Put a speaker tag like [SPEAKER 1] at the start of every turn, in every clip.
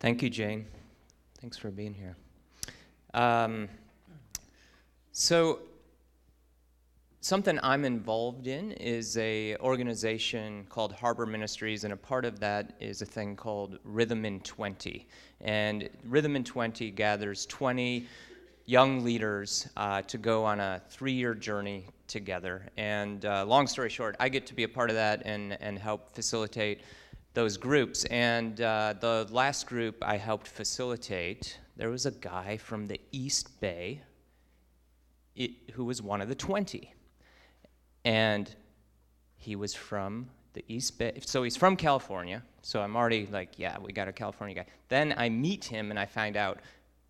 [SPEAKER 1] Thank you, Jane. Thanks for being here. Um, so, something I'm involved in is a organization called Harbor Ministries, and a part of that is a thing called Rhythm in 20. And Rhythm in 20 gathers 20 young leaders uh, to go on a three-year journey together. And uh, long story short, I get to be a part of that and, and help facilitate those groups. And uh, the last group I helped facilitate, there was a guy from the East Bay it, who was one of the 20. And he was from the East Bay. So he's from California. So I'm already like, yeah, we got a California guy. Then I meet him and I find out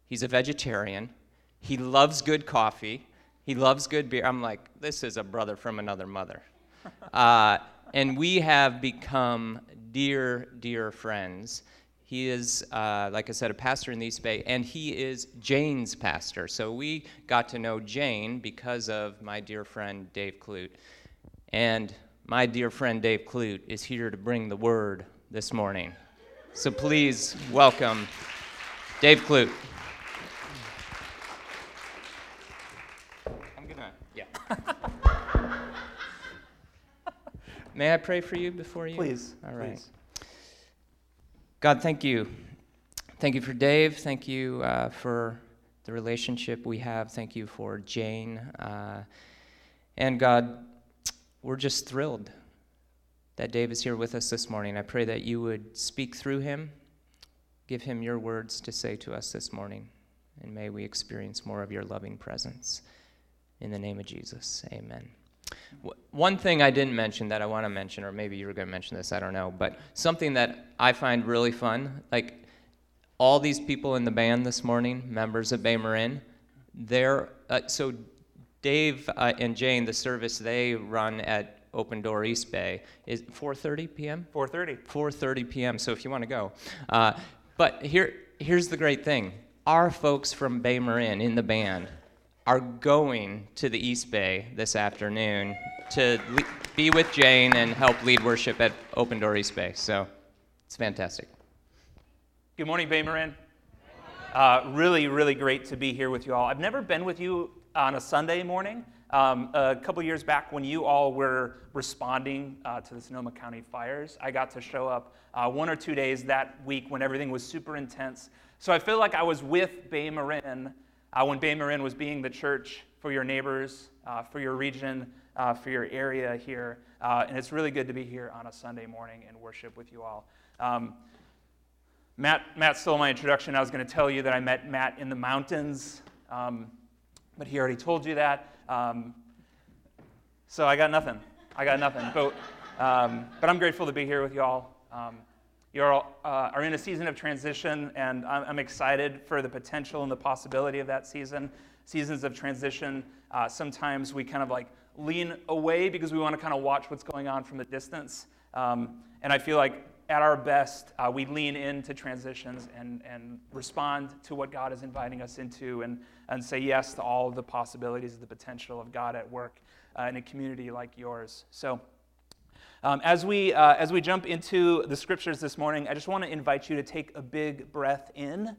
[SPEAKER 1] he's a vegetarian. He loves good coffee. He loves good beer. I'm like, this is a brother from another mother. Uh, and we have become dear, dear friends. He is, uh, like I said, a pastor in the East Bay, and he is Jane's pastor. So we got to know Jane because of my dear friend Dave Kludt. And my dear friend Dave Kludt is here to bring the word this morning. So please welcome Dave Kludt. I'm gonna, yeah. May I pray for you before you?
[SPEAKER 2] Please.
[SPEAKER 1] All right.
[SPEAKER 2] please.
[SPEAKER 1] God, thank you. Thank you for Dave. Thank you uh, for the relationship we have. Thank you for Jane. Uh, and God, we're just thrilled that Dave is here with us this morning. I pray that you would speak through him, give him your words to say to us this morning, and may we experience more of your loving presence. In the name of Jesus, amen. One thing I didn't mention that I want to mention, or maybe you were going to mention this, I don't know, but something that I find really fun, like all these people in the band this morning, members of Bay Marin, they're, uh, so Dave uh, and Jane, the service they run at Open Door East Bay is 4:30 p.m.
[SPEAKER 2] 4:30.
[SPEAKER 1] 4:30 p.m. So if you want to go, uh, but here here's the great thing: our folks from Bay Marin in the band are going to the East Bay this afternoon to le- be with Jane and help lead worship at Open Door East Bay. So it's fantastic.
[SPEAKER 2] Good morning, Bay Marin. Uh, really, really great to be here with you all. I've never been with you on a Sunday morning. Um, a couple years back, when you all were responding uh, to the Sonoma County fires, I got to show up uh, one or two days that week when everything was super intense. So I feel like I was with Bay Marin uh, when Bay Marin was being the church for your neighbors, uh, for your region, uh, for your area here. Uh, and it's really good to be here on a Sunday morning and worship with you all. Um, Matt, Matt stole my introduction. I was going to tell you that I met Matt in the mountains, um, but he already told you that. Um, so I got nothing. I got nothing. But, um, but I'm grateful to be here with you all. You all uh, are in a season of transition, and I'm, I'm, excited for the potential and the possibility of that season. Seasons of transition, uh, sometimes we kind of like lean away because we want to kind of watch what's going on from a distance. Um, and I feel like at our best, uh, we lean into transitions and, and respond to what God is inviting us into and, and say yes to all of the possibilities, the potential of God at work uh, in a community like yours. So, um, as, we, uh, as we jump into the scriptures this morning, I just want to invite you to take a big breath in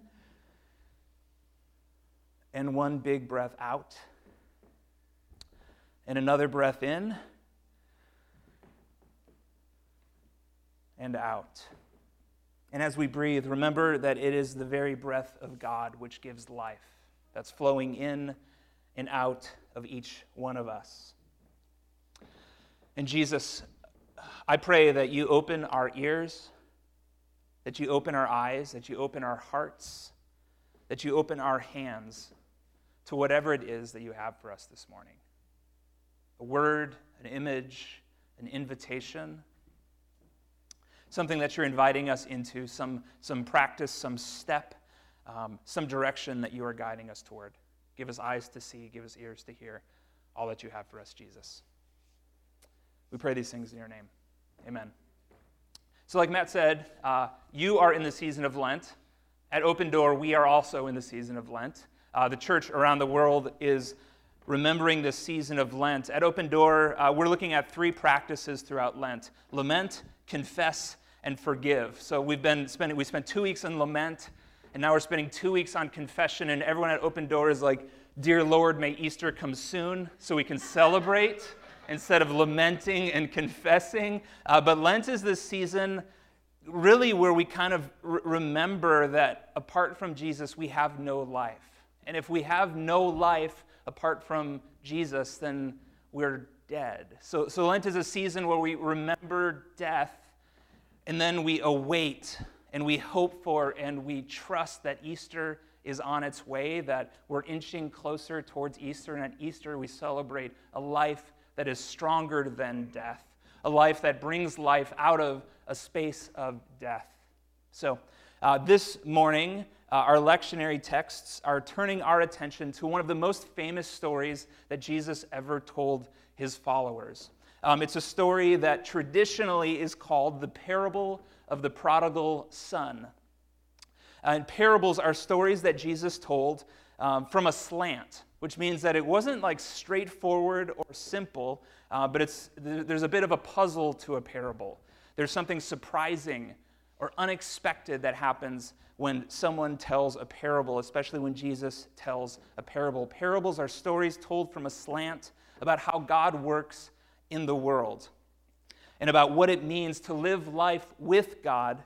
[SPEAKER 2] and one big breath out, and another breath in and out. And as we breathe, remember that it is the very breath of God which gives life that's flowing in and out of each one of us. And Jesus, I pray that you open our ears, that you open our eyes, that you open our hearts, that you open our hands to whatever it is that you have for us this morning a word, an image, an invitation something that you're inviting us into, some, some practice, some step, um, some direction that you are guiding us toward. Give us eyes to see, give us ears to hear all that you have for us, Jesus. We pray these things in your name. Amen. So, like Matt said, uh, you are in the season of Lent. At Open Door, we are also in the season of Lent. Uh, the church around the world is remembering this season of Lent. At Open Door, uh, we're looking at three practices throughout Lent lament, confess, and forgive. So we've been spending, we spent two weeks on lament, and now we're spending two weeks on confession, and everyone at Open Door is like, Dear Lord, may Easter come soon so we can celebrate instead of lamenting and confessing. Uh, but Lent is this season really where we kind of r- remember that apart from Jesus, we have no life. And if we have no life apart from Jesus, then we're dead. So, so Lent is a season where we remember death and then we await and we hope for and we trust that Easter is on its way, that we're inching closer towards Easter. And at Easter, we celebrate a life that is stronger than death, a life that brings life out of a space of death. So, uh, this morning, uh, our lectionary texts are turning our attention to one of the most famous stories that Jesus ever told his followers. Um, it's a story that traditionally is called the parable of the prodigal son. And parables are stories that Jesus told um, from a slant, which means that it wasn't like straightforward or simple, uh, but it's, there's a bit of a puzzle to a parable. There's something surprising or unexpected that happens when someone tells a parable, especially when Jesus tells a parable. Parables are stories told from a slant about how God works in the world and about what it means to live life with God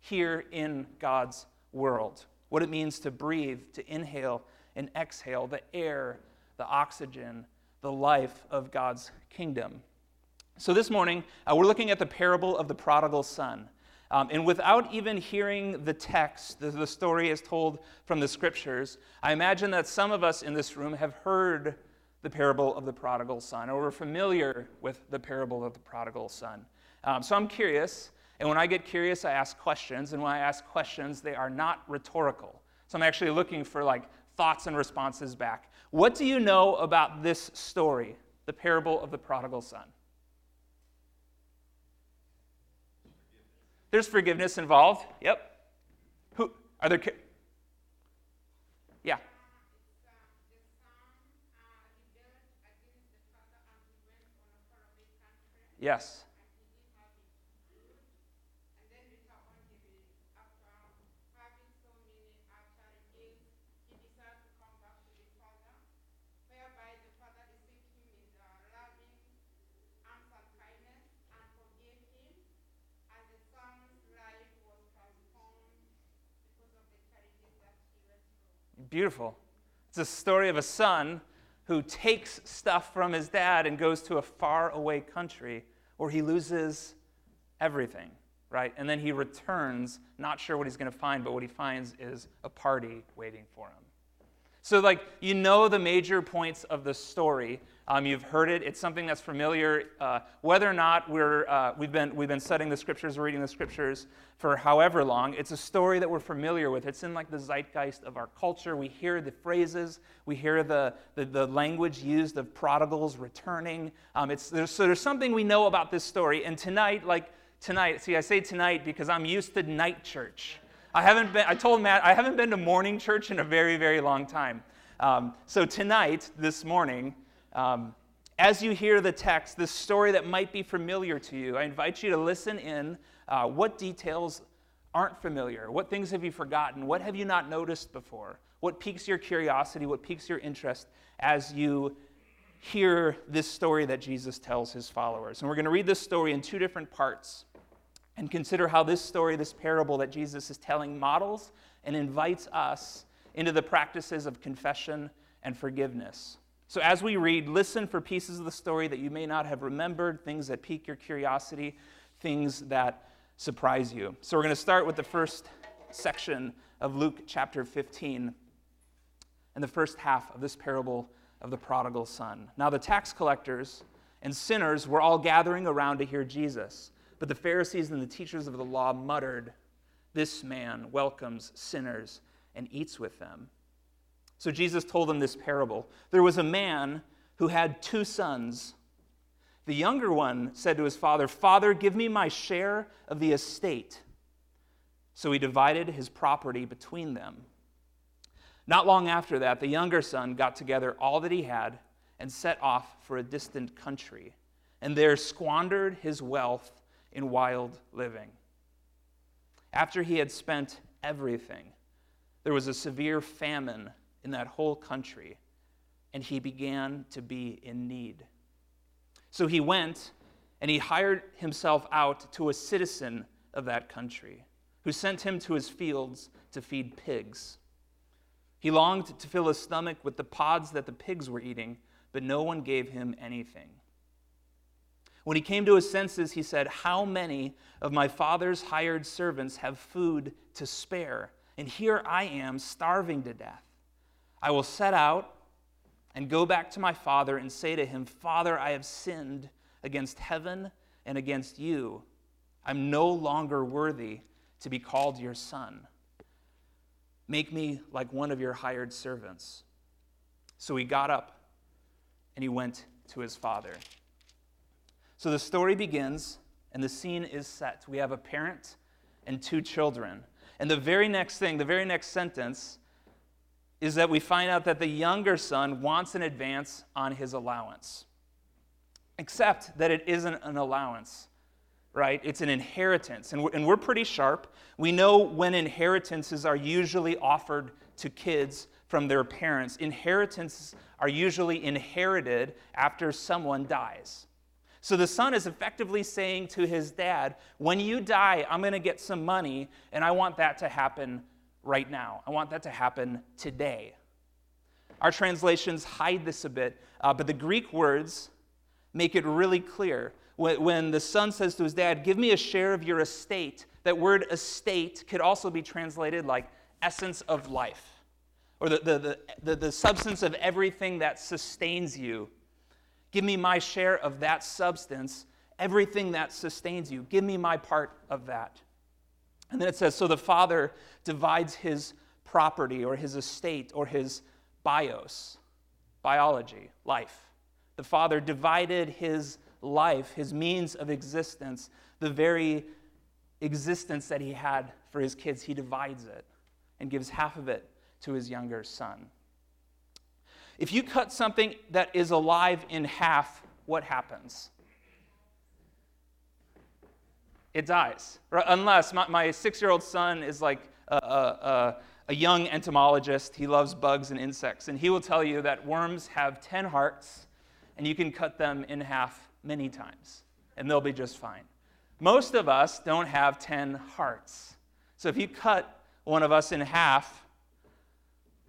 [SPEAKER 2] here in God's world. What it means to breathe, to inhale and exhale the air, the oxygen, the life of God's kingdom. So, this morning, uh, we're looking at the parable of the prodigal son. Um, and without even hearing the text, the, the story is told from the scriptures, I imagine that some of us in this room have heard the parable of the prodigal son, or we're familiar with the parable of the prodigal son. Um, so I'm curious, and when I get curious, I ask questions, and when I ask questions, they are not rhetorical. So I'm actually looking for like thoughts and responses back. What do you know about this story, the parable of the prodigal son? There's forgiveness involved. Yep. Who are there? Yeah. Yes. Beautiful. It's a story of a son who takes stuff from his dad and goes to a far away country where he loses everything, right? And then he returns, not sure what he's going to find, but what he finds is a party waiting for him. So, like, you know the major points of the story. Um, you've heard it. It's something that's familiar. Uh, whether or not we're, uh, we've, been, we've been studying the scriptures, reading the scriptures for however long, it's a story that we're familiar with. It's in like the zeitgeist of our culture. We hear the phrases, we hear the, the, the language used of prodigals returning. Um, it's, there's, so there's something we know about this story. And tonight, like tonight, see, I say tonight because I'm used to night church. I haven't been, I told Matt, I haven't been to morning church in a very, very long time. Um, so tonight, this morning, um, as you hear the text, this story that might be familiar to you, I invite you to listen in. Uh, what details aren't familiar? What things have you forgotten? What have you not noticed before? What piques your curiosity? What piques your interest as you hear this story that Jesus tells his followers? And we're going to read this story in two different parts and consider how this story, this parable that Jesus is telling, models and invites us into the practices of confession and forgiveness. So, as we read, listen for pieces of the story that you may not have remembered, things that pique your curiosity, things that surprise you. So, we're going to start with the first section of Luke chapter 15 and the first half of this parable of the prodigal son. Now, the tax collectors and sinners were all gathering around to hear Jesus, but the Pharisees and the teachers of the law muttered, This man welcomes sinners and eats with them. So Jesus told them this parable. There was a man who had two sons. The younger one said to his father, Father, give me my share of the estate. So he divided his property between them. Not long after that, the younger son got together all that he had and set off for a distant country, and there squandered his wealth in wild living. after he had spent everything, there was a severe famine in that whole country, and he began to be in need. So he went and he hired himself out to a citizen of that country, who sent him to his fields to feed pigs. He longed to fill his stomach with the pods that the pigs were eating, but no one gave him anything. When he came to his senses, he said, How many of my father's hired servants have food to spare? And here I am, starving to death. I will set out and go back to my father and say to him, Father, I have sinned against heaven and against you. I'm no longer worthy to be called your son. Make me like one of your hired servants. So he got up and he went to his father. So the story begins and the scene is set. We have a parent and two children. And the very next thing, the very next sentence, is that we find out that the younger son wants an advance on his allowance. Except that it isn't an allowance, right? It's an inheritance. And we're, and we're pretty sharp. We know when inheritances are usually offered to kids from their parents. Inheritances are usually inherited after someone dies. So the son is effectively saying to his dad, When you die, I'm going to get some money, and I want that to happen right now. I want that to happen today. Our translations hide this a bit, uh, but the Greek words make it really clear. When, when the son says to his dad, Give me a share of your estate, that word estate could also be translated like essence of life, or the, the, the, the, the substance of everything that sustains you Give me my share of that substance, everything that sustains you. Give me my part of that. And then it says So the father divides his property or his estate or his bios, biology, life. The father divided his life, his means of existence, the very existence that he had for his kids, he divides it and gives half of it to his younger son. If you cut something that is alive in half, what happens? It dies. Unless my, my six year old son is like a, a, a, young entomologist, he loves bugs and insects, and he will tell you that worms have 10 hearts, and you can cut them in half many times, and they'll be just fine. Most of us don't have 10 hearts. So if you cut one of us in half,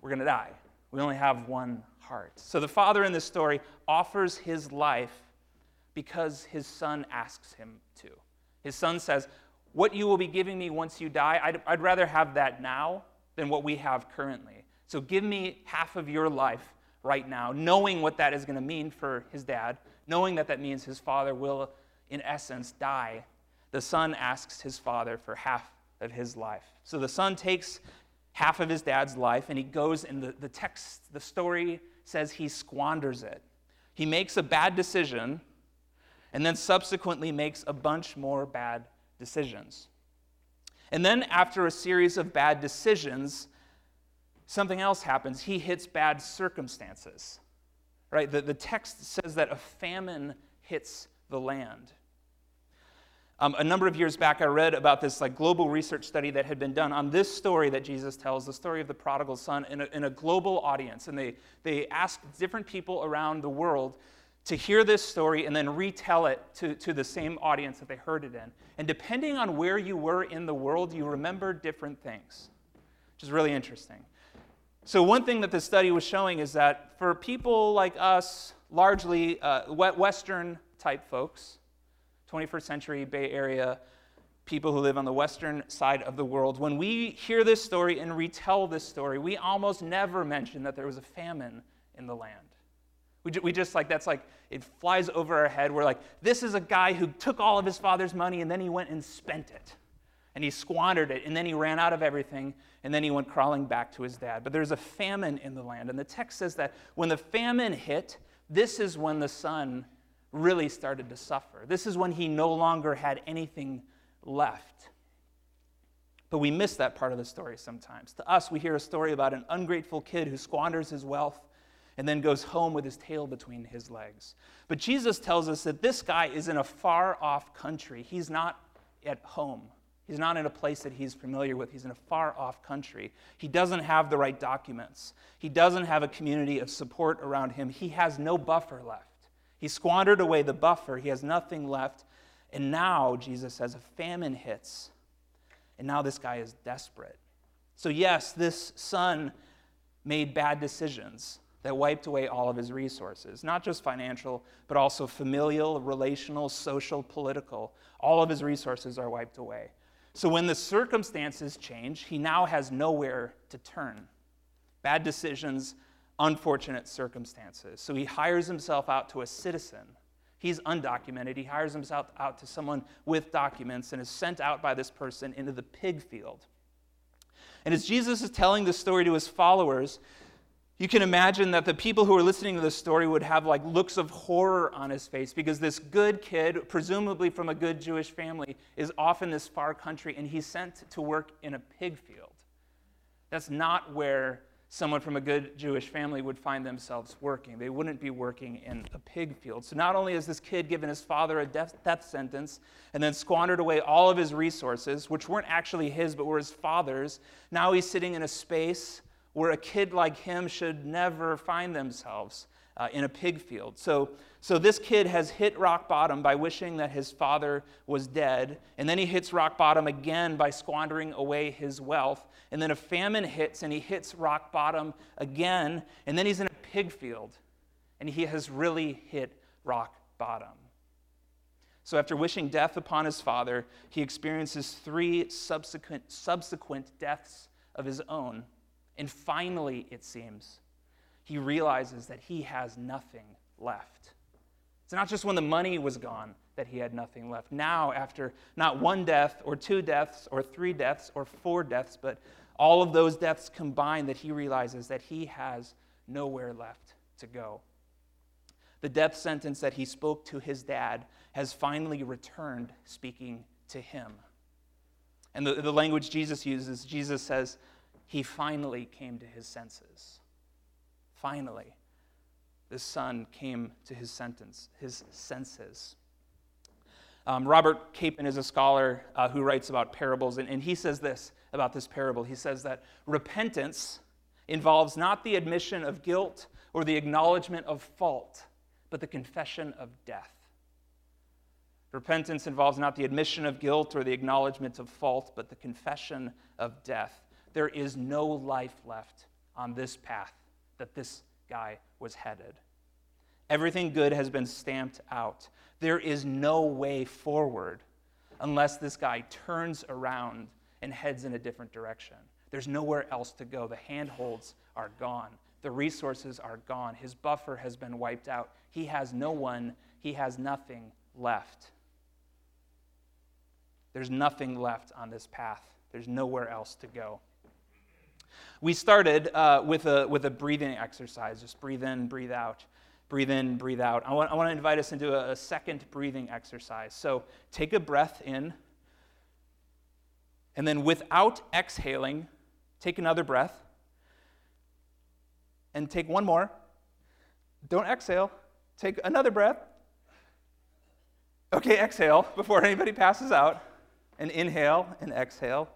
[SPEAKER 2] we're going to die. We only have one heart. So the father in this story offers his life because his son asks him to. His son says, What you will be giving me once you die, I'd, I'd rather have that now than what we have currently. So give me half of your life right now, knowing what that is going to mean for his dad, knowing that that means his father will, in essence, die. The son asks his father for half of his life. So the son takes half of his dad's life and he goes, and the, the text, the story says he squanders it. He makes a bad decision and then subsequently makes a bunch more bad decisions. And then, after a series of bad decisions, something else happens. He hits bad circumstances. Right? The, the text says that a famine hits the land. Um, a number of years back, I read about this like global research study that had been done on this story that Jesus tells, the story of the prodigal son, in a, in a global audience. And they, they asked different people around the world to hear this story and then retell it to, to the same audience that they heard it in. And depending on where you were in the world, you remember different things, which is really interesting. So, one thing that the study was showing is that for people like us, largely uh, Western type folks, 21st century Bay Area people who live on the western side of the world, when we hear this story and retell this story, we almost never mention that there was a famine in the land. We, we just like, that's like, it flies over our head. We're like, this is a guy who took all of his father's money and then he went and spent it. And he squandered it, and then he ran out of everything, and then he went crawling back to his dad. But there's a famine in the land. And the text says that when the famine hit, this is when the son really started to suffer. This is when he no longer had anything left. But we miss that part of the story sometimes. To us, we hear a story about an ungrateful kid who squanders his wealth and then goes home with his tail between his legs. But Jesus tells us that this guy is in a far off country. He's not at home, He's not in a place that he's familiar with. He's in a far off country. He doesn't have the right documents. He doesn't have a community of support around him. He has no buffer left. He squandered away the buffer. He has nothing left. And now, Jesus says, a famine hits. And now this guy is desperate. So, yes, this son made bad decisions that wiped away all of his resources, not just financial, but also familial, relational, social, political. All of his resources are wiped away. So when the circumstances change, he now has nowhere to turn. Bad decisions, unfortunate circumstances. So he hires himself out to a citizen. He's undocumented. He hires himself out to someone with documents and is sent out by this person into the pig field. And as Jesus is telling this story to his followers, you can imagine that the people who are listening to this story would have like looks of horror on his face because this good kid, presumably from a good Jewish family, is off in this far country and he's sent to work in a pig field. That's not where someone from a good Jewish family would find themselves working. They wouldn't be working in a pig field. So not only has this kid given his father a death, death sentence and then squandered away all of his resources, which weren't actually his but were his father's, now he's sitting in a space where a kid like him should never find themselves uh, in a pig field. So, so this kid has hit rock bottom by wishing that his father was dead, and then he hits rock bottom again by squandering away his wealth. And then a famine hits, and he hits rock bottom again, and then he's in a pig field, and he has really hit rock bottom. So, after wishing death upon his father, he experiences three subsequent, subsequent deaths of his own and finally, it seems, he realizes that he has nothing left. It's not just when the money was gone that he had nothing left. Now, after not one death or two deaths or three deaths or four deaths, but all of those deaths combined, that he realizes that he has nowhere left to go. The death sentence that he spoke to his dad has finally returned speaking to him. And the, the language Jesus uses, Jesus says, he finally came to his senses. Finally, the son came to his sentence, his senses. Um, Robert Capon is a scholar uh, who writes about parables, and, and he says this about this parable. He says that repentance involves not the admission of guilt or the acknowledgement of fault, but the confession of death. Repentance involves not the admission of guilt or the acknowledgement of fault, but the confession of death there is no life left on this path that this guy was headed. Everything good has been stamped out. There is no way forward unless this guy turns around and heads in a different direction. There's nowhere else to go. The handholds are gone. The resources are gone. His buffer has been wiped out. He has no one, he has nothing left. There's nothing left on this path. There's nowhere else to go. We started uh, with, a, with a breathing exercise just breathe in, breathe out, breathe in, breathe out. I want, I want to invite us into a, a second breathing exercise. So take a breath in, and then without exhaling, take another breath, and take one more. Don't exhale, take another breath. Okay, exhale before anybody passes out, and inhale and exhale.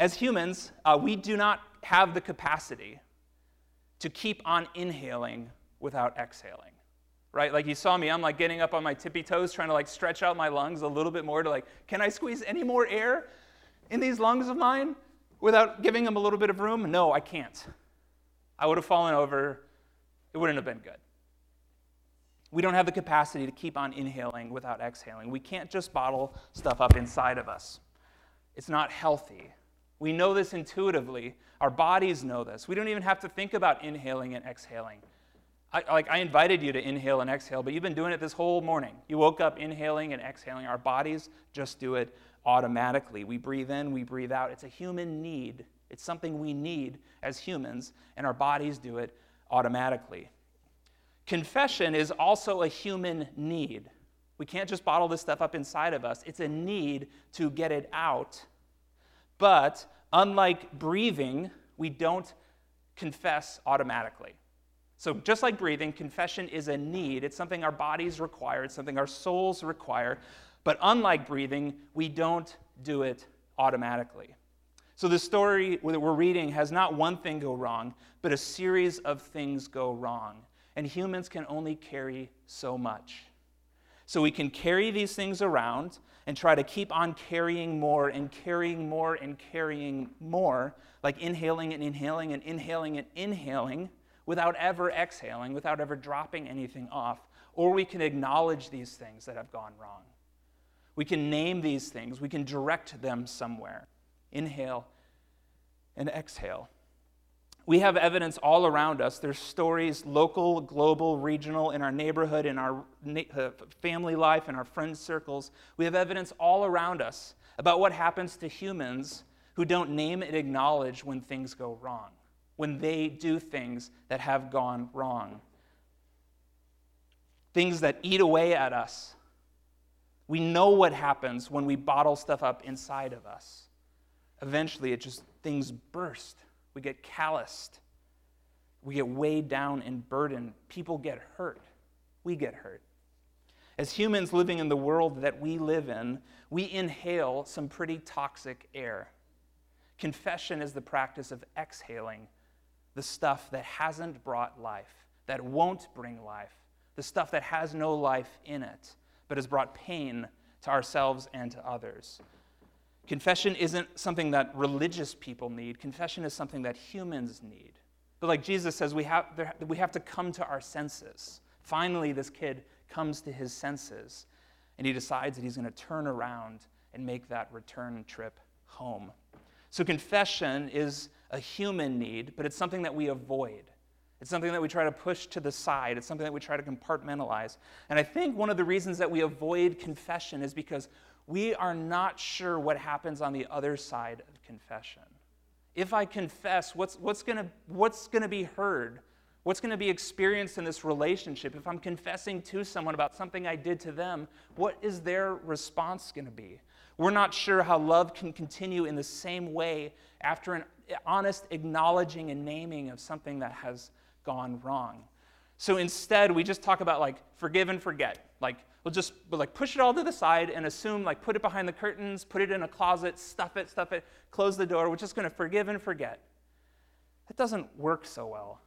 [SPEAKER 2] As humans, uh, we do not have the capacity to keep on inhaling without exhaling right? Like you saw me i'm like getting up on my tippy toes trying to like stretch out my lungs a little bit more to like can i squeeze any more air in these lungs of mine without giving them a little bit of room? No i can't. I would have fallen over. It wouldn't have been good. We don't have the capacity to keep on inhaling without exhaling. We can't just bottle stuff up inside of us. It's not healthy we know this intuitively. Our bodies know this. We don't even have to think about inhaling and exhaling. I, like I invited you to inhale and exhale, but you've been doing it this whole morning. You woke up inhaling and exhaling. Our bodies just do it automatically. We breathe in, we breathe out. It's a human need. It's something we need as humans, and our bodies do it automatically. Confession is also a human need. We can't just bottle this stuff up inside of us. It's a need to get it out but unlike breathing, we don't confess automatically. So, just like breathing, confession is a need. It's something our bodies require, it's something our souls require. But unlike breathing, we don't do it automatically. So the story that we're reading has not one thing go wrong, but a series of things go wrong. And humans can only carry so much. So we can carry these things around and try to keep on carrying more and carrying more and carrying more, like inhaling and inhaling and inhaling and inhaling without ever exhaling, without ever dropping anything off. Or we can acknowledge these things that have gone wrong. We can name these things, we can direct them somewhere. Inhale and exhale. We have evidence all around us. There's stories, local, global, regional, in our neighborhood, in our uh, family life, in our friend circles. We have evidence all around us about what happens to humans who don't name and acknowledge when things go wrong, when they do things that have gone wrong. Things that eat away at us. We know what happens when we bottle stuff up inside of us. Eventually, it just, things burst we get calloused. We get weighed down and burdened. People get hurt. We get hurt. As humans living in the world that we live in, we inhale some pretty toxic air. Confession is the practice of exhaling the stuff that hasn't brought life, that won't bring life, the stuff that has no life in it, but has brought pain to ourselves and to others. Confession isn't something that religious people need, confession is something that humans need. But like Jesus says, we have, we have to come to our senses. Finally, this kid comes to his senses, and he decides that he's going to turn around and make that return trip home. So, confession is a human need, but it's something that we avoid. It's something that we try to push to the side. It's something that we try to compartmentalize. And I think one of the reasons that we avoid confession is because we are not sure what happens on the other side of confession. If I confess, what's, what's going what's to be heard? What's going to be experienced in this relationship? If I'm confessing to someone about something I did to them, what is their response going to be? We're not sure how love can continue in the same way after an honest acknowledging and naming of something that has gone wrong. So instead, we just talk about like forgive and forget. Like we'll just we'll like push it all to the side and assume like put it behind the curtains, put it in a closet, stuff it, stuff it, close the door. We're just going to forgive and forget. That doesn't work so well.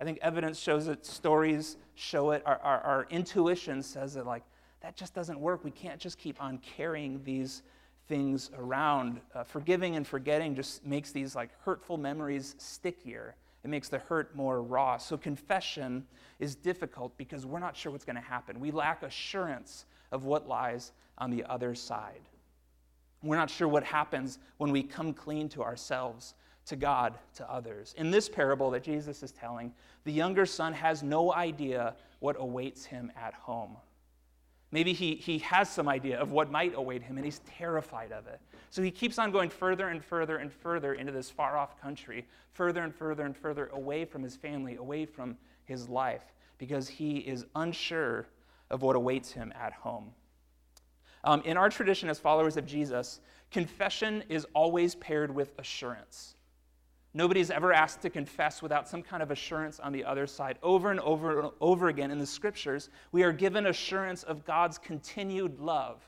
[SPEAKER 2] I think evidence shows it, stories show it, our, our, our intuition says it like that just doesn't work. We can't just keep on carrying these things around. Uh, forgiving and forgetting just makes these like hurtful memories stickier. It makes the hurt more raw. So confession is difficult because we're not sure what's going to happen. We lack assurance of what lies on the other side. We're not sure what happens when we come clean to ourselves, to God, to others. In this parable that Jesus is telling, the younger son has no idea what awaits him at home. Maybe he, he has some idea of what might await him and he's terrified of it. So he keeps on going further and further and further into this far off country, further and further and further away from his family, away from his life, because he is unsure of what awaits him at home. Um, in our tradition as followers of Jesus, confession is always paired with assurance. Nobody's ever asked to confess without some kind of assurance on the other side. Over and over and over again in the scriptures, we are given assurance of God's continued love,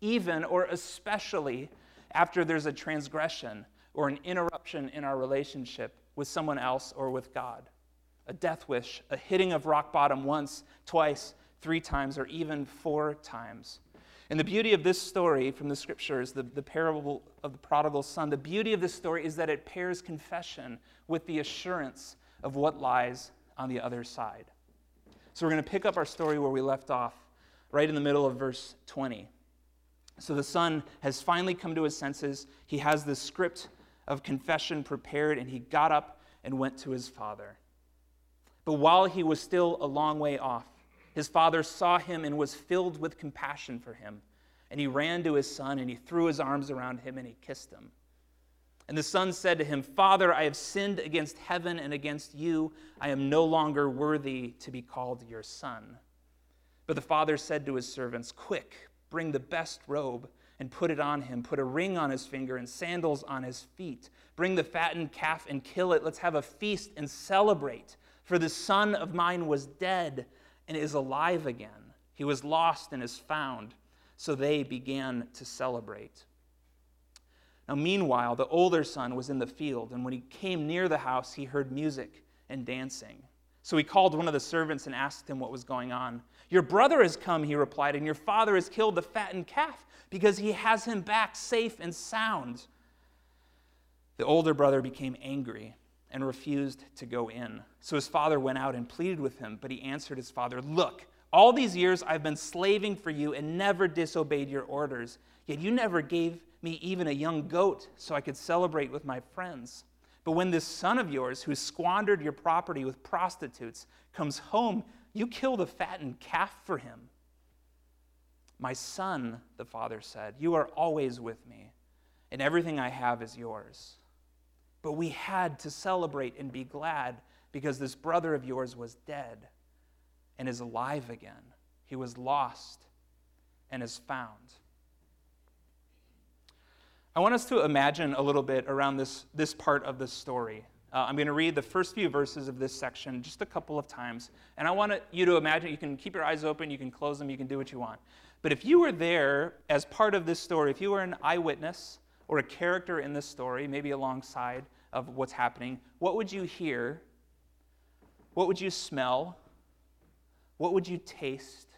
[SPEAKER 2] even or especially after there's a transgression or an interruption in our relationship with someone else or with God. A death wish, a hitting of rock bottom once, twice, three times, or even four times. And the beauty of this story from the scriptures, the, the parable of the prodigal son, the beauty of this story is that it pairs confession with the assurance of what lies on the other side. So we're going to pick up our story where we left off, right in the middle of verse 20. So the son has finally come to his senses. He has the script of confession prepared, and he got up and went to his father. But while he was still a long way off, his father saw him and was filled with compassion for him. And he ran to his son and he threw his arms around him and he kissed him. And the son said to him, Father, I have sinned against heaven and against you. I am no longer worthy to be called your son. But the father said to his servants, Quick, bring the best robe and put it on him. Put a ring on his finger and sandals on his feet. Bring the fattened calf and kill it. Let's have a feast and celebrate. For the son of mine was dead and is alive again. He was lost and is found. So they began to celebrate. Now, meanwhile, the older son was in the field, and when he came near the house, he heard music and dancing. So he called one of the servants and asked him what was going on. Your brother has come, he replied, and your father has killed the fattened calf because he has him back safe and sound. The older brother became angry and refused to go in. So his father went out and pleaded with him, but he answered his father, Look, all these years I've been slaving for you and never disobeyed your orders, yet you never gave me even a young goat so I could celebrate with my friends. But when this son of yours, who squandered your property with prostitutes, comes home, you kill the fattened calf for him. My son, the father said, you are always with me, and everything I have is yours. But we had to celebrate and be glad because this brother of yours was dead and is alive again. He was lost and is found. I want us to imagine a little bit around this, this part of the story. Uh, I'm going to read the first few verses of this section just a couple of times. And I want you to imagine, you can keep your eyes open, you can close them, you can do what you want. But if you were there as part of this story, if you were an eyewitness or a character in this story, maybe alongside of what's happening, what would you hear? What would you smell? What would you taste?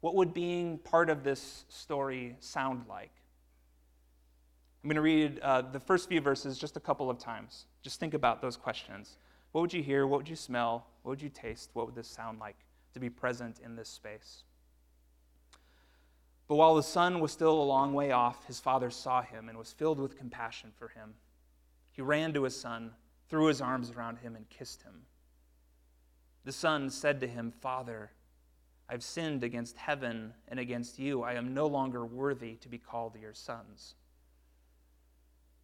[SPEAKER 2] What would being part of this story sound like? I'm going to read uh, the first few verses just a couple of times. Just think about those questions. What would you hear? What would you smell? What would you taste? What would this sound like to be present in this space? But while the son was still a long way off, his father saw him and was filled with compassion for him. He ran to his son, threw his arms around him, and kissed him. The son said to him, Father, I've sinned against heaven and against you. I am no longer worthy to be called your sons.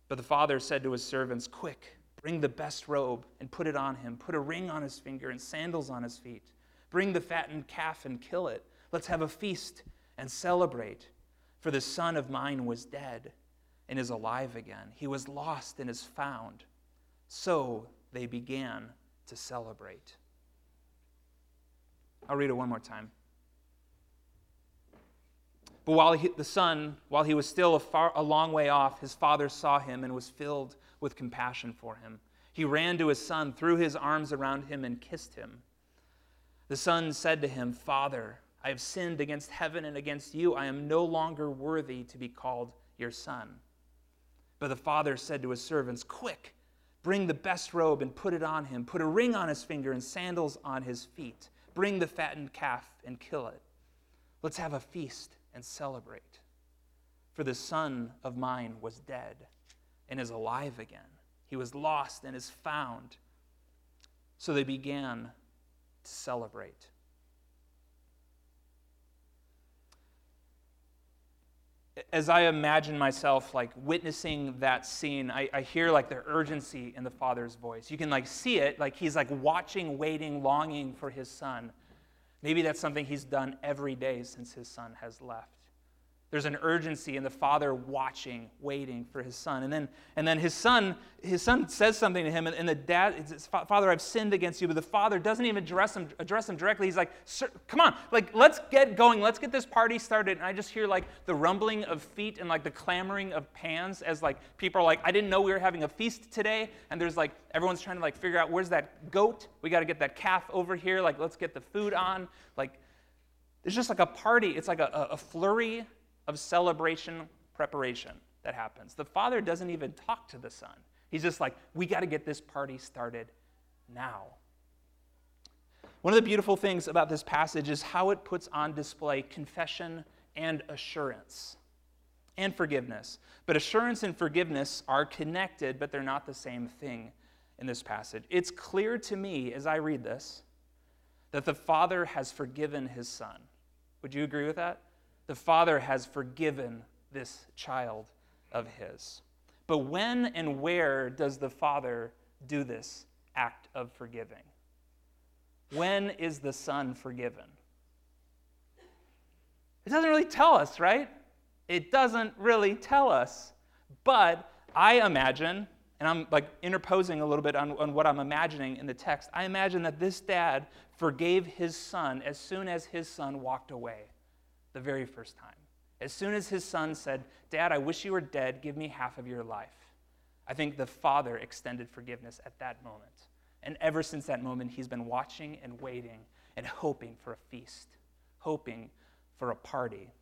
[SPEAKER 2] But the father said to his servants, Quick, bring the best robe and put it on him. Put a ring on his finger and sandals on his feet. Bring the fattened calf and kill it. Let's have a feast and celebrate. For the son of mine was dead and is alive again. He was lost and is found. So they began to celebrate. I'll read it one more time. But while he, the son, while he was still a, far, a long way off, his father saw him and was filled with compassion for him. He ran to his son, threw his arms around him, and kissed him. The son said to him, Father, I have sinned against heaven and against you. I am no longer worthy to be called your son. But the father said to his servants, Quick, bring the best robe and put it on him. Put a ring on his finger and sandals on his feet. Bring the fattened calf and kill it. Let's have a feast and celebrate. For the son of mine was dead and is alive again. He was lost and is found. So they began to celebrate. As I imagine myself like witnessing that scene, I, I, hear like the urgency in the father's voice. You can like see it, like he's like watching, waiting, longing for his son. Maybe that's something he's done every day since his son has left. There's an urgency in the father watching, waiting for his son. And then, and then his son, his son says something to him, and the dad, says, Father, I've sinned against you. But the father doesn't even address him, address him directly. He's like, come on, like, let's get going. Let's get this party started. And I just hear like the rumbling of feet and like the clamoring of pans as like people are like, I didn't know we were having a feast today. And there's like, everyone's trying to like figure out where's that goat? We got to get that calf over here. Like, let's get the food on. Like, it's just like a party. It's like a, a flurry of celebration preparation that happens. The father doesn't even talk to the son. He's just like, we got to get this party started now. One of the beautiful things about this passage is how it puts on display confession and assurance and forgiveness. But assurance and forgiveness are connected, but they're not the same thing in this passage. It's clear to me as I read this that the Father has forgiven his Son. Would you agree with that? The Father has forgiven this child of his. But when and where does the Father do this act of forgiving? When is the Son forgiven? It doesn't really tell us, right? It doesn't really tell us. But I imagine, and I'm like interposing a little bit on, on what I'm imagining in the text, I imagine that this dad forgave his son as soon as his son walked away the very first time. As soon as his son said, Dad, I wish you were dead, give me half of your life, I think the father extended forgiveness at that moment. And ever since that moment, he's been watching and waiting and hoping for a feast, hoping for a party.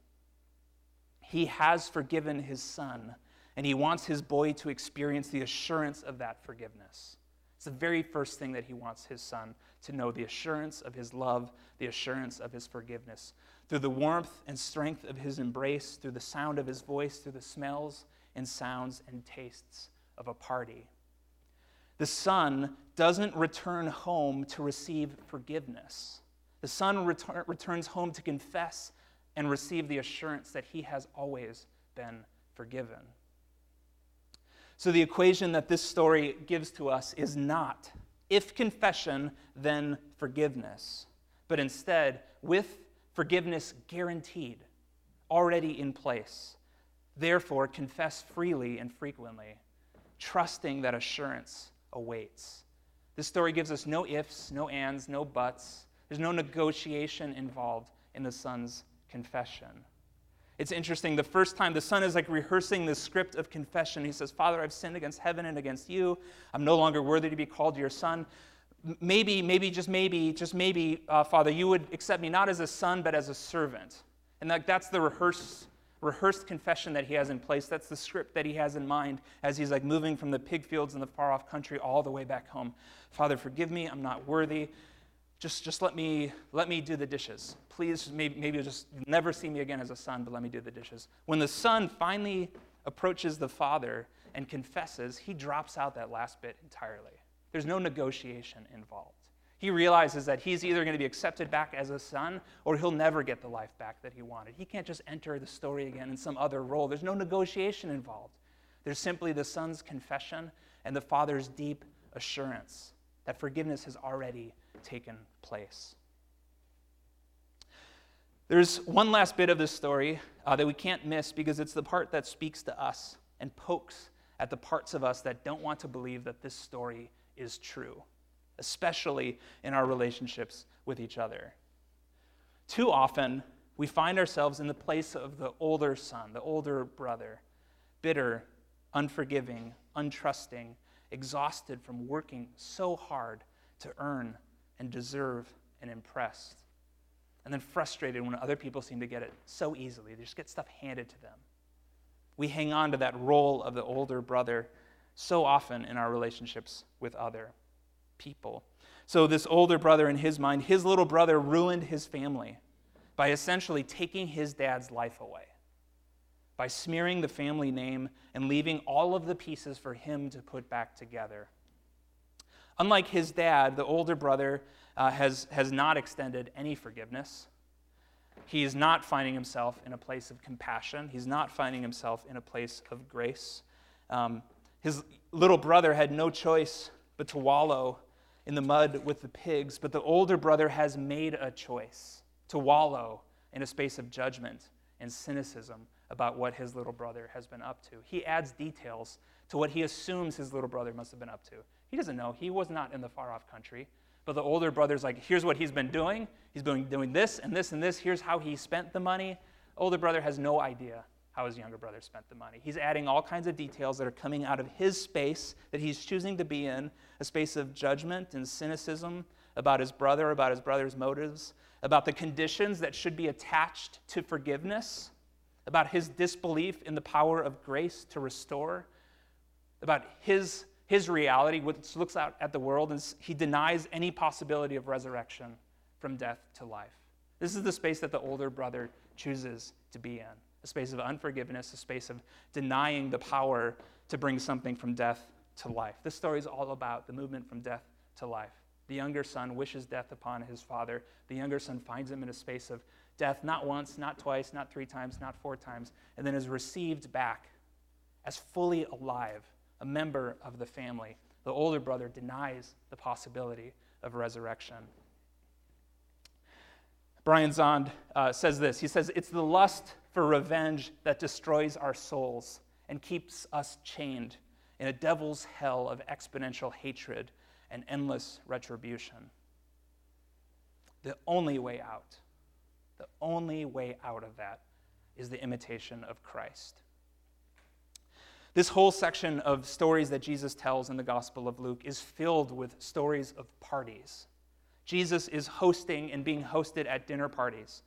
[SPEAKER 2] He has forgiven his son, and he wants his boy to experience the assurance of that forgiveness. It's the very first thing that he wants his son to know the assurance of his love, the assurance of his forgiveness. Through the warmth and strength of his embrace, through the sound of his voice, through the smells and sounds and tastes of a party. The son doesn't return home to receive forgiveness. The son retur- returns home to confess and receive the assurance that he has always been forgiven. So, the equation that this story gives to us is not if confession, then forgiveness, but instead with forgiveness guaranteed, already in place. Therefore, confess freely and frequently, trusting that assurance awaits. This story gives us no ifs, no ands, no buts. There's no negotiation involved in the son's confession. It's interesting. The first time the son is like rehearsing the script of confession, he says, Father, I've sinned against heaven and against you. I'm no longer worthy to be called your son. Maybe, maybe, just maybe, just maybe, uh, Father, you would accept me not as a son, but as a servant. And like, that's the rehearsed, rehearsed confession that he has in place. That's the script that he has in mind as he's like moving from the pig fields in the far off country all the way back home. Father, forgive me. I'm not worthy just, just let, me, let me do the dishes. Please, maybe, maybe you'll just never see me again as a son, but let me do the dishes. When the son finally approaches the father and confesses, he drops out that last bit entirely. There's no negotiation involved. He realizes that he's either going to be accepted back as a son or he'll never get the life back that he wanted. He can't just enter the story again in some other role. There's no negotiation involved. There's simply the son's confession and the father's deep assurance that forgiveness has already taken place. There's one last bit of this story uh, that we can't miss because it's the part that speaks to us and pokes at the parts of us that don't want to believe that this story is true, especially in our relationships with each other. Too often, we find ourselves in the place of the older son, the older brother, bitter, unforgiving, untrusting, exhausted from working so hard to earn and deserve and impress. And then frustrated when other people seem to get it so easily. They just get stuff handed to them. We hang on to that role of the older brother so often in our relationships with other people. So, this older brother, in his mind, his little brother ruined his family by essentially taking his dad's life away, by smearing the family name and leaving all of the pieces for him to put back together. Unlike his dad, the older brother uh, has, has not extended any forgiveness. He is not finding himself in a place of compassion. He's not finding himself in a place of grace. Um, his little brother had no choice but to wallow in the mud with the pigs, but the older brother has made a choice to wallow in a space of judgment and cynicism about what his little brother has been up to. He adds details to what he assumes his little brother must have been up to. He doesn't know. He was not in the far off country. But the older brother's like, here's what he's been doing. He's been doing this and this and this. Here's how he spent the money. Older brother has no idea how his younger brother spent the money. He's adding all kinds of details that are coming out of his space that he's choosing to be in a space of judgment and cynicism about his brother, about his brother's motives, about the conditions that should be attached to forgiveness, about his disbelief in the power of grace to restore, about his his reality, which looks out at the world, and he denies any possibility of resurrection from death to life. This is the space that the older brother chooses to be in a space of unforgiveness, a space of denying the power to bring something from death to life. This story is all about the movement from death to life. The younger son wishes death upon his father. The younger son finds him in a space of death, not once, not twice, not three times, not four times, and then is received back as fully alive a member of the family. The older brother denies the possibility of resurrection. Brian Zahnd uh, says this He says, It's the lust for revenge that destroys our souls and keeps us chained in a devil's hell of exponential hatred and endless retribution. The only way out, the only way out of that is the imitation of Christ. This whole section of stories that Jesus tells in the Gospel of Luke is filled with stories of parties. Jesus is hosting and being hosted at dinner parties,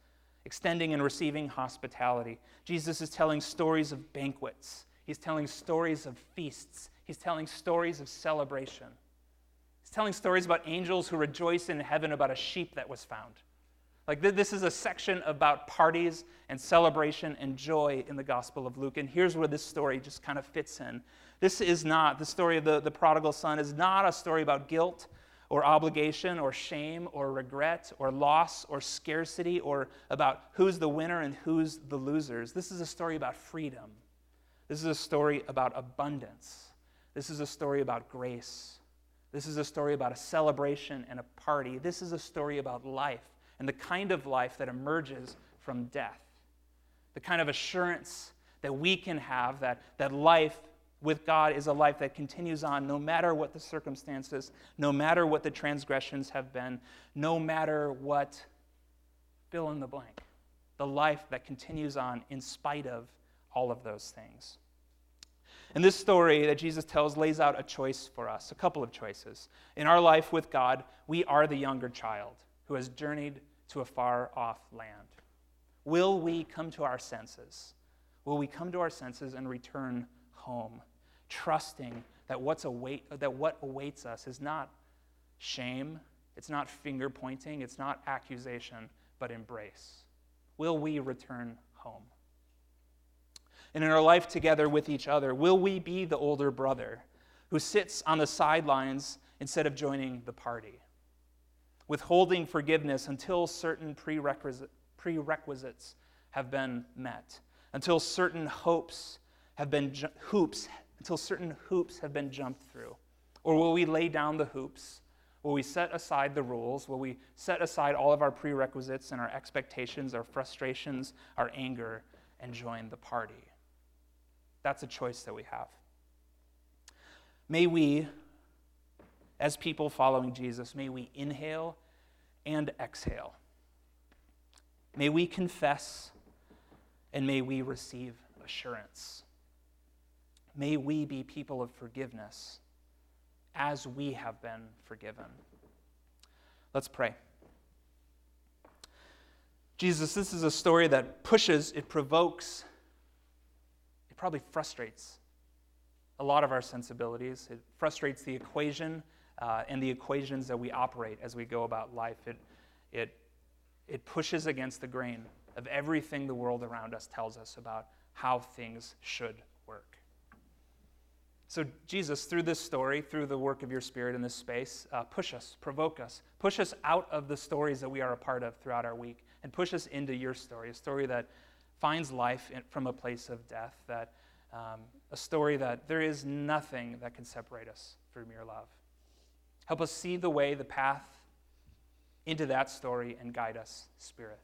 [SPEAKER 2] extending and receiving hospitality. Jesus is telling stories of banquets. He's telling stories of feasts. He's telling stories of celebration. He's telling stories about angels who rejoice in heaven about a sheep that was found. Like, this is a section about parties and celebration and joy in the Gospel of Luke. And here's where this story just kind of fits in. This is not, the story of the, the prodigal son is not a story about guilt or obligation or shame or regret or loss or scarcity or about who's the winner and who's the losers. This is a story about freedom. This is a story about abundance. This is a story about grace. This is a story about a celebration and a party. This is a story about life and the kind of life that emerges from death. The kind of assurance that we can have that, that life with God is a life that continues on no matter what the circumstances, no matter what the transgressions have been, no matter what, fill in the blank. The life that continues on in spite of all of those things. And this story that Jesus tells lays out a choice for us, a couple of choices. In our life with God, we are the younger child who has journeyed to a far off land? Will we come to our senses? Will we come to our senses and return home, trusting that, what's await, that what awaits us is not shame, it's not finger pointing, it's not accusation, but embrace? Will we return home? And in our life together with each other, will we be the older brother who sits on the sidelines instead of joining the party? withholding forgiveness until certain prerequisite, prerequisites have been met, until certain hopes have been hoops, until certain hoops have been jumped through? Or will we lay down the hoops? Will we set aside the rules? Will we set aside all of our prerequisites and our expectations, our frustrations, our anger, and join the party? That's a choice that we have. May we, as people following Jesus, may we inhale and exhale. May we confess and may we receive assurance. May we be people of forgiveness as we have been forgiven. Let's pray. Jesus, this is a story that pushes, it provokes, it probably frustrates a lot of our sensibilities. It frustrates the equation uh, and the equations that we operate as we go about life. It, it, it pushes against the grain of everything the world around us tells us about how things should work. So, Jesus, through this story, through the work of your Spirit in this space, uh, push us, provoke us, push us out of the stories that we are a part of throughout our week, and push us into your story, a story that finds life in, from a place of death, that um, a story that there is nothing that can separate us from your love. Help us see the way, the path into that story and guide us, Spirit,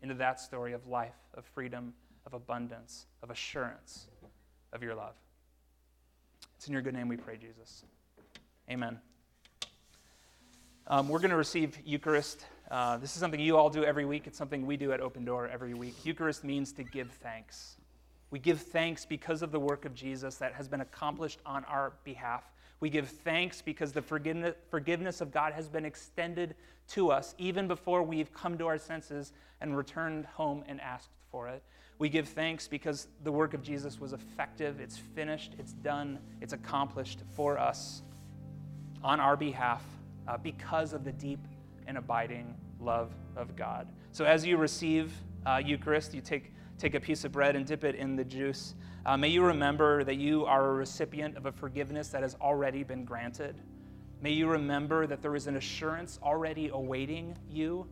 [SPEAKER 2] into that story of life, of freedom, of abundance, of assurance of your love. It's in your good name we pray, Jesus. Amen. Um, we're going to receive Eucharist. Uh, this is something you all do every week. It's something we do at Open Door every week. Eucharist means to give thanks. We give thanks because of the work of Jesus that has been accomplished on our behalf. We give thanks because the forgiveness of God has been extended to us even before we've come to our senses and returned home and asked for it. We give thanks because the work of Jesus was effective, it's finished, it's done, it's accomplished for us on our behalf uh, because of the deep and abiding love of God. So as you receive uh, Eucharist, you take, take a piece of bread and dip it in the juice. Uh, may you remember that you are a recipient of a forgiveness that has already been granted. May you remember that there is an assurance already awaiting you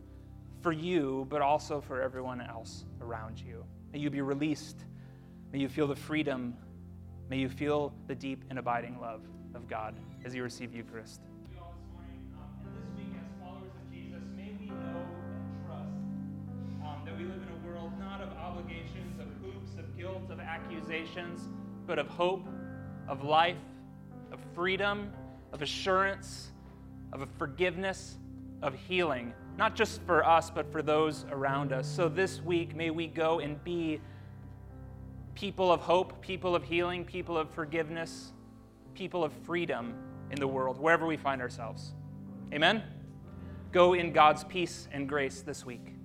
[SPEAKER 2] for you, but also for everyone else around you. May you be released. May you feel the freedom. May you feel the deep and abiding love of God as you receive Eucharist. And this week, as followers of Jesus, may we know and trust um, that we live in a world not of obligations, of hoops, of guilt, of accusations, but of hope, of life, of freedom, of assurance, of forgiveness, of healing, not just for us, but for those around us. So this week, may we go and be people of hope, people of healing, people of forgiveness, people of freedom in the world, wherever we find ourselves. Amen? Go in God's peace and grace this week.